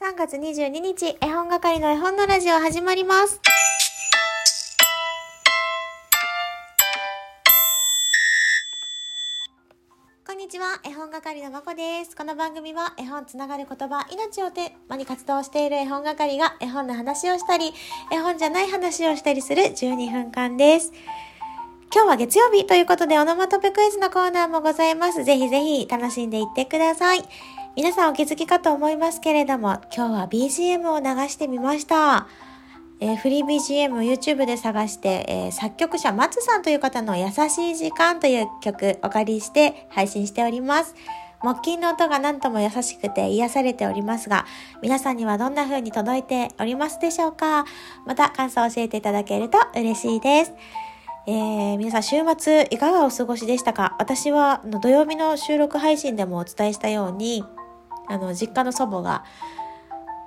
3月22日、絵本係の絵本のラジオ始まります。こんにちは、絵本係のまこです。この番組は絵本つながる言葉、命をテーマに活動している絵本係が絵本の話をしたり、絵本じゃない話をしたりする12分間です。今日は月曜日ということでオノマトペクイズのコーナーもございます。ぜひぜひ楽しんでいってください。皆さんお気づきかと思いますけれども、今日は BGM を流してみました。えーフリー BGM を YouTube で探して、えー作曲者松さんという方の優しい時間という曲お借りして配信しております。木琴の音が何とも優しくて癒されておりますが、皆さんにはどんな風に届いておりますでしょうか？また感想を教えていただけると嬉しいです。えー皆さん週末いかがお過ごしでしたか？私は土曜日の収録配信でもお伝えしたようにあの実家の祖母が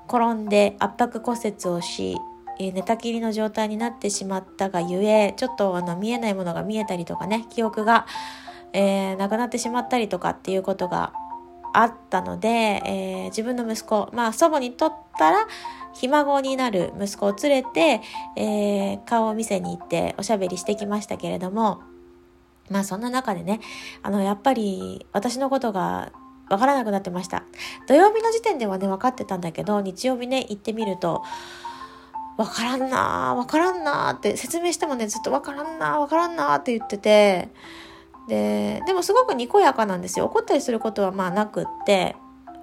転んで圧迫骨折をし、寝たきりの状態になってしまったがゆえちょっとあの見えないものが見えたりとかね 記憶が、えーなくなってしまったりとかっていうことがあったので、えー自分の息子まあ祖母にとったらひ孫になる息子を連れて、えー顔を見せに行っておしゃべりしてきましたけれどもまあそんな中でねあのやっぱり私のことがわからなくなってました。土曜日の時点ではね分かってたんだけど日曜日ね行ってみるとわからんなーわからんなーって説明してもねずっとわからんなーわからんなーって言っててででもすごくにこやかなんですよ。怒ったりすることはまあなくって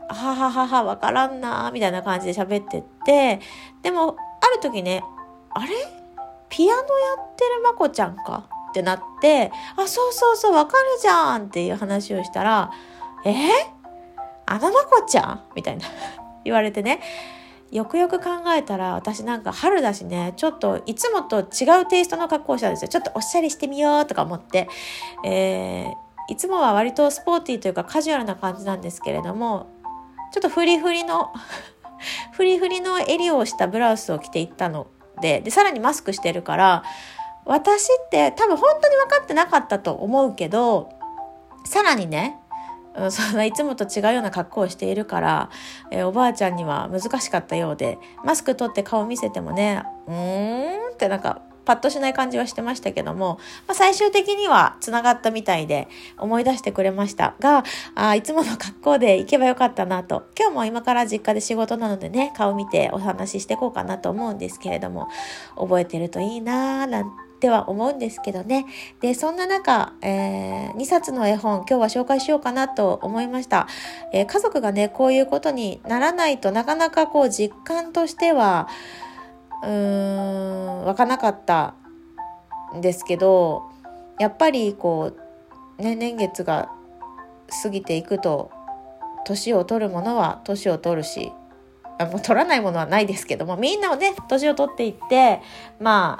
ははははわからんなーみたいな感じで喋ってってでもある時ねあれ？ピアノやってるまこちゃんか？ってなってあそうそうそうわかるじゃんっていう話をしたらえ？あのまこちゃ？んみたいな。言われてね。よくよく考えたら私なんか春だしね。ちょっといつもと違うテイストの格好をしたんですよ。ちょっとおしゃれしてみようとか思って、えーいつもは割とスポーティーというかカジュアルな感じなんですけれどもちょっとフリフリの フリフリの襟をしたブラウスを着ていったのででさらにマスクしてるから私って多分本当に分かってなかったと思うけどさらにねそんないつもと違うような格好をしているから、えーおばあちゃんには難しかったようでマスク取って顔見せてもねうーんってなんかパッとしない感じはしてましたけども、まあ、最終的にはつながったみたいで思い出してくれました。があいつもの格好で行けばよかったなと。今日も今から実家で仕事なのでね顔見てお話ししてこうかなと思うんですけれども覚えてるといいなーなんてては思うんですけどね。でそんな中、えー2冊の絵本今日は紹介しようかなと思いました、えー家族がねこういうことにならないとなかなかこう実感としてはうーん湧かなかったんですけどやっぱりこう、ね、年月が過ぎていくと年を取るものは年を取るしあもう取らないものはないですけどもみんなをね年を取っていってま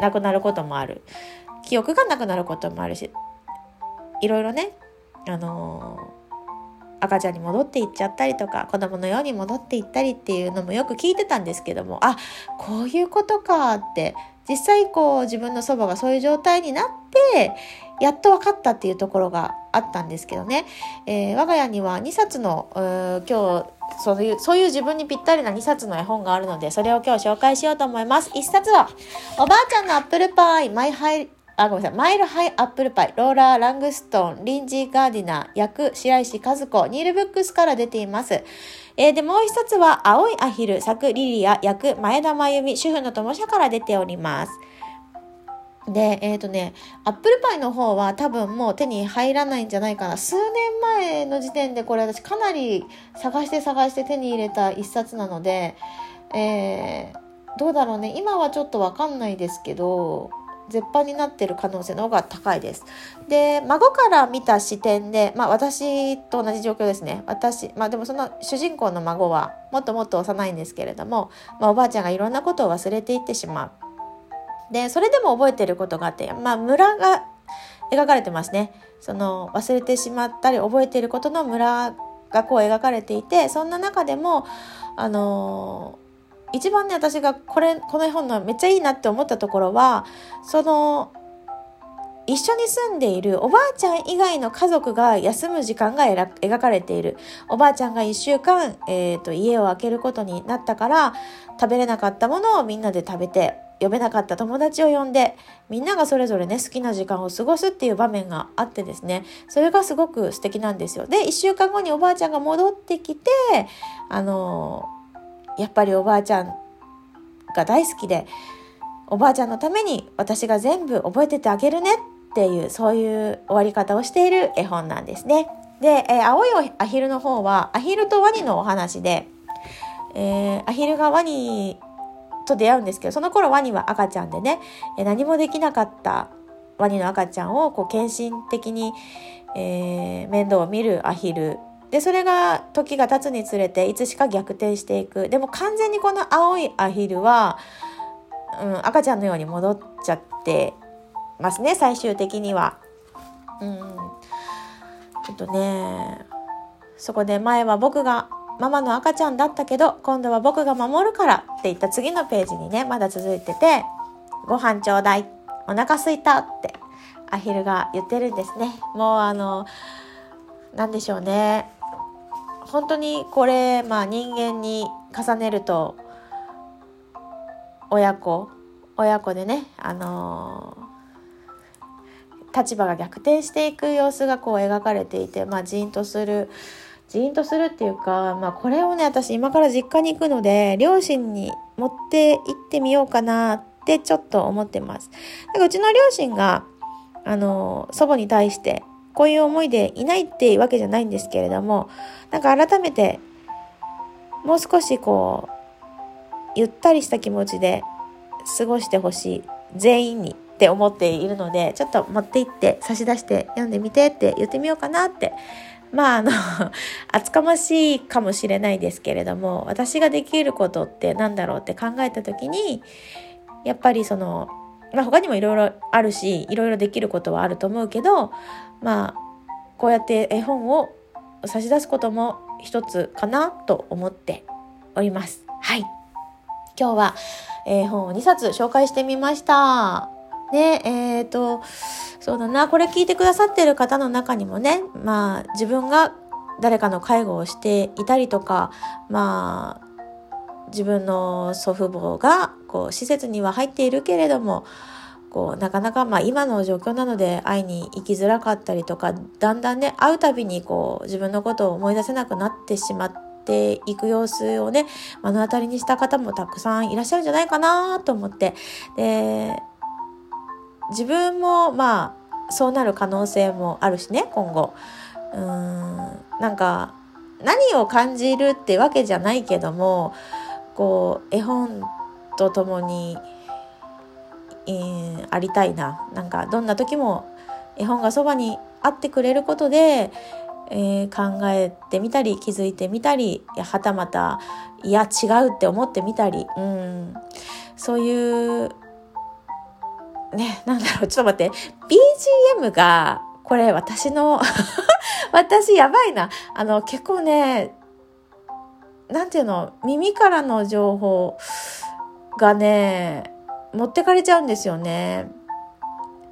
なくなることもある。記憶がなくなることもあるしいろいろねあのー赤ちゃんに戻っていっちゃったりとか子供のように戻っていったりっていうのもよく聞いてたんですけどもあこういうことかって実際こう自分の祖母がそういう状態になってやっと分かったっていうところがあったんですけどね、えー我が家には2冊の今日そういうそういう自分にぴったりな2冊の絵本があるのでそれを今日紹介しようと思います1冊はおばあちゃんのアップルパイマイハイあ、ごめんなさい。マイルハイアップルパイ、ローラー・ラングストン、リンジー・ガーディナー、訳、白石かずこ、ニール・ブックスから出ています。えーで、もう一冊は、青いアヒル、作リリア、役、前田真由美、主婦の友社から出ております。で、えっ、とね、アップルパイの方は多分もう手に入らないんじゃないかな。数年前の時点でこれ私かなり探して探して手に入れた一冊なので、えーどうだろうね。今はちょっとわかんないですけど、絶版になってる可能性の方が高いです。で、孫から見た視点で、まあ私と同じ状況ですね。私、まあでもその主人公の孫はもっともっと幼いんですけれども、まあおばあちゃんがいろんなことを忘れていってしまう。で、それでも覚えてることがあって、まあ村が描かれてますね。その忘れてしまったり覚えていることの村がこう描かれていて、そんな中でも、あのー一番ね私がこれこの絵本のめっちゃいいなって思ったところはその一緒に住んでいるおばあちゃん以外の家族が休む時間が描かれている。おばあちゃんが一週間、えっ、ー、と、家を空けることになったから、食べれなかったものをみんなで食べて、呼べなかった友達を呼んで、みんながそれぞれね、好きな時間を過ごすっていう場面があってですね、それがすごく素敵なんですよ。で、一週間後におばあちゃんが戻ってきて、あのやっぱりおばあちゃんが大好きで、おばあちゃんのために私が全部覚えててあげるねっていうそういう終わり方をしている絵本なんですね。で、えー、青いアヒルの方はアヒルとワニのお話で、えー、アヒルがワニと出会うんですけどその頃ワニは赤ちゃんでね、何もできなかったワニの赤ちゃんをこう献身的に、えー、面倒を見るアヒル。でそれが時が経つにつれていつしか逆転していく。でも完全にこの青いアヒルはうん、赤ちゃんのように戻っちゃってますね最終的には。うん。えっとねそこで前は僕がママの赤ちゃんだったけど今度は僕が守るからって言った次のページにねまだ続いてて「ご飯ちょうだいお腹すいた」ってアヒルが言ってるんですね。もうあの何でしょうね本当にこれまあ人間に重ねると親子親子でねあのー、立場が逆転していく様子がこう描かれていてまあジーンとするジーンとするっていうか、まあ、これをね私今から実家に行くので両親に持って行ってみようかなってちょっと思ってます。だかうちの両親があの祖母に対してこういう思いでいないっていうわけじゃないんですけれどもなんか改めてもう少しこうゆったりした気持ちで過ごしてほしい全員にって思っているのでちょっと持って行って差し出して読んでみてって言ってみようかなってまああの 厚かましいかもしれないですけれども私ができることって何だろうって考えた時にやっぱりその、まあ、他にもいろいろあるしいろいろできることはあると思うけどまあこうやって絵本を差し出すことも一つかなと思っております。はい。今日は、えー、本を2冊紹介してみました。で、えっ、と、そうだな、これ聞いてくださってる方の中にもね、まあ、自分が誰かの介護をしていたりとか、まあ、自分の祖父母が、こう、施設には入っているけれども、こう、なかなか、まあ、今の状況なので会いに行きづらかったりとか、だんだんね、会うたびに、こう、自分のことを思い出せなくなってしまっ、ていく様子をね、目の当たりにした方もたくさんいらっしゃるんじゃないかなと思って。で、自分もまあ、そうなる可能性もあるしね、今後。うーん、なんか、何を感じるってわけじゃないけども、こう、絵本と共に、えー、ありたいな。なんか、どんな時も絵本がそばにあってくれることで、えー、考えてみたり気づいてみたりはたまたいや違うって思ってみたり、うん、そういうねなんだろうちょっと待って。BGM がこれ私の 私やばいな。あの結構ねなんていうの耳からの情報がね持ってかれちゃうんですよね。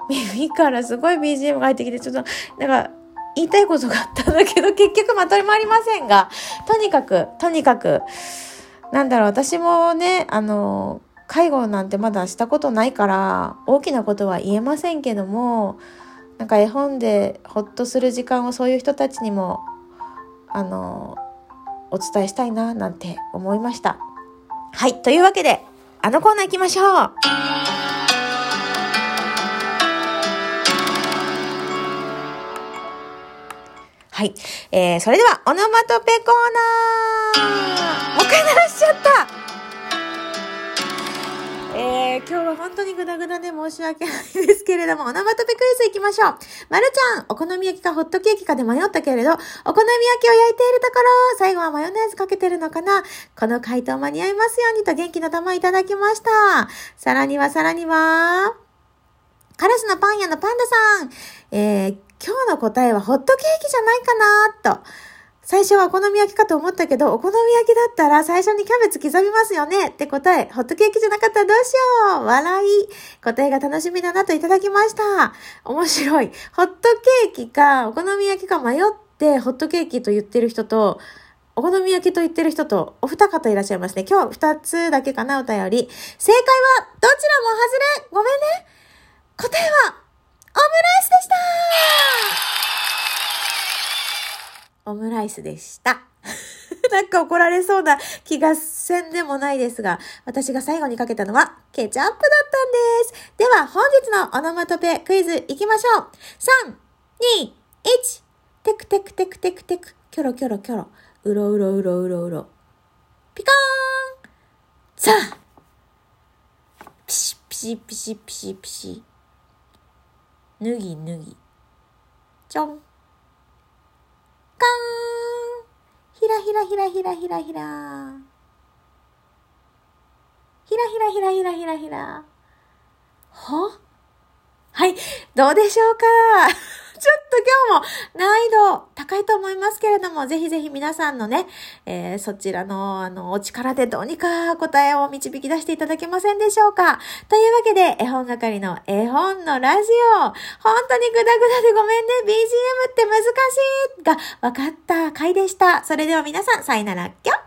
耳からすごい BGM が入ってきて、ちょっと、なんか、言いたいことがあったんだけど、結局まとまりませんが、とにかく、とにかく、なんだろう、私もね、あの、介護なんてまだしたことないから、大きなことは言えませんけども、なんか絵本でほっとする時間をそういう人たちにも、あの、お伝えしたいな、なんて思いました。はい、というわけで、あのコーナー行きましょうはい。えー、それでは、オノマトペコーナーもう一回鳴らしちゃった今日は本当にグダグダで申し訳ないですけれども、オノマトペクイズ行きましょう。まるちゃん、お好み焼きかホットケーキかで迷ったけれど、お好み焼きを焼いているところ、最後はマヨネーズかけてるのかな？この回答間に合いますようにと元気の玉いただきました。さらにはさらには、カラスのパン屋のパンダさん、えー、今日の答えはホットケーキじゃないかなと。最初はお好み焼きかと思ったけど、お好み焼きだったら最初にキャベツ刻みますよねって答え、ホットケーキじゃなかったらどうしよう笑い。答えが楽しみだなといただきました。面白い。ホットケーキかお好み焼きか迷ってホットケーキと言ってる人と、お好み焼きと言ってる人とお二方いらっしゃいますね。今日二つだけかな、お便り。正解はどちらも外れごめんね。答えはオムライスでしたオムライスでした。なんか怒られそうな気がせんでもないですが、私が最後にかけたのはケチャップだったんです。では、本日のオノマトペクイズいきましょう。3、2、1。テクテクテクテクテク、キョロキョロキョロ、うろうろうろうろうろ。ピカーンさあピシピシピシピシピシ。脱ぎ脱ぎ。ちょん。カーンひらひらひらひらひらひら。ひらひらひらひらひらひら。は？はい、どうでしょうか？ちょっと今日も難易度高いと思いますけれども、ぜひぜひ皆さんのね、えー、そちらの、あの、お力でどうにか答えを導き出していただけませんでしょうか。というわけで、絵本係の絵本のラジオ、本当にグダグダでごめんね、BGM って難しい。が分かった回でした。それでは皆さん、さよなら、きょ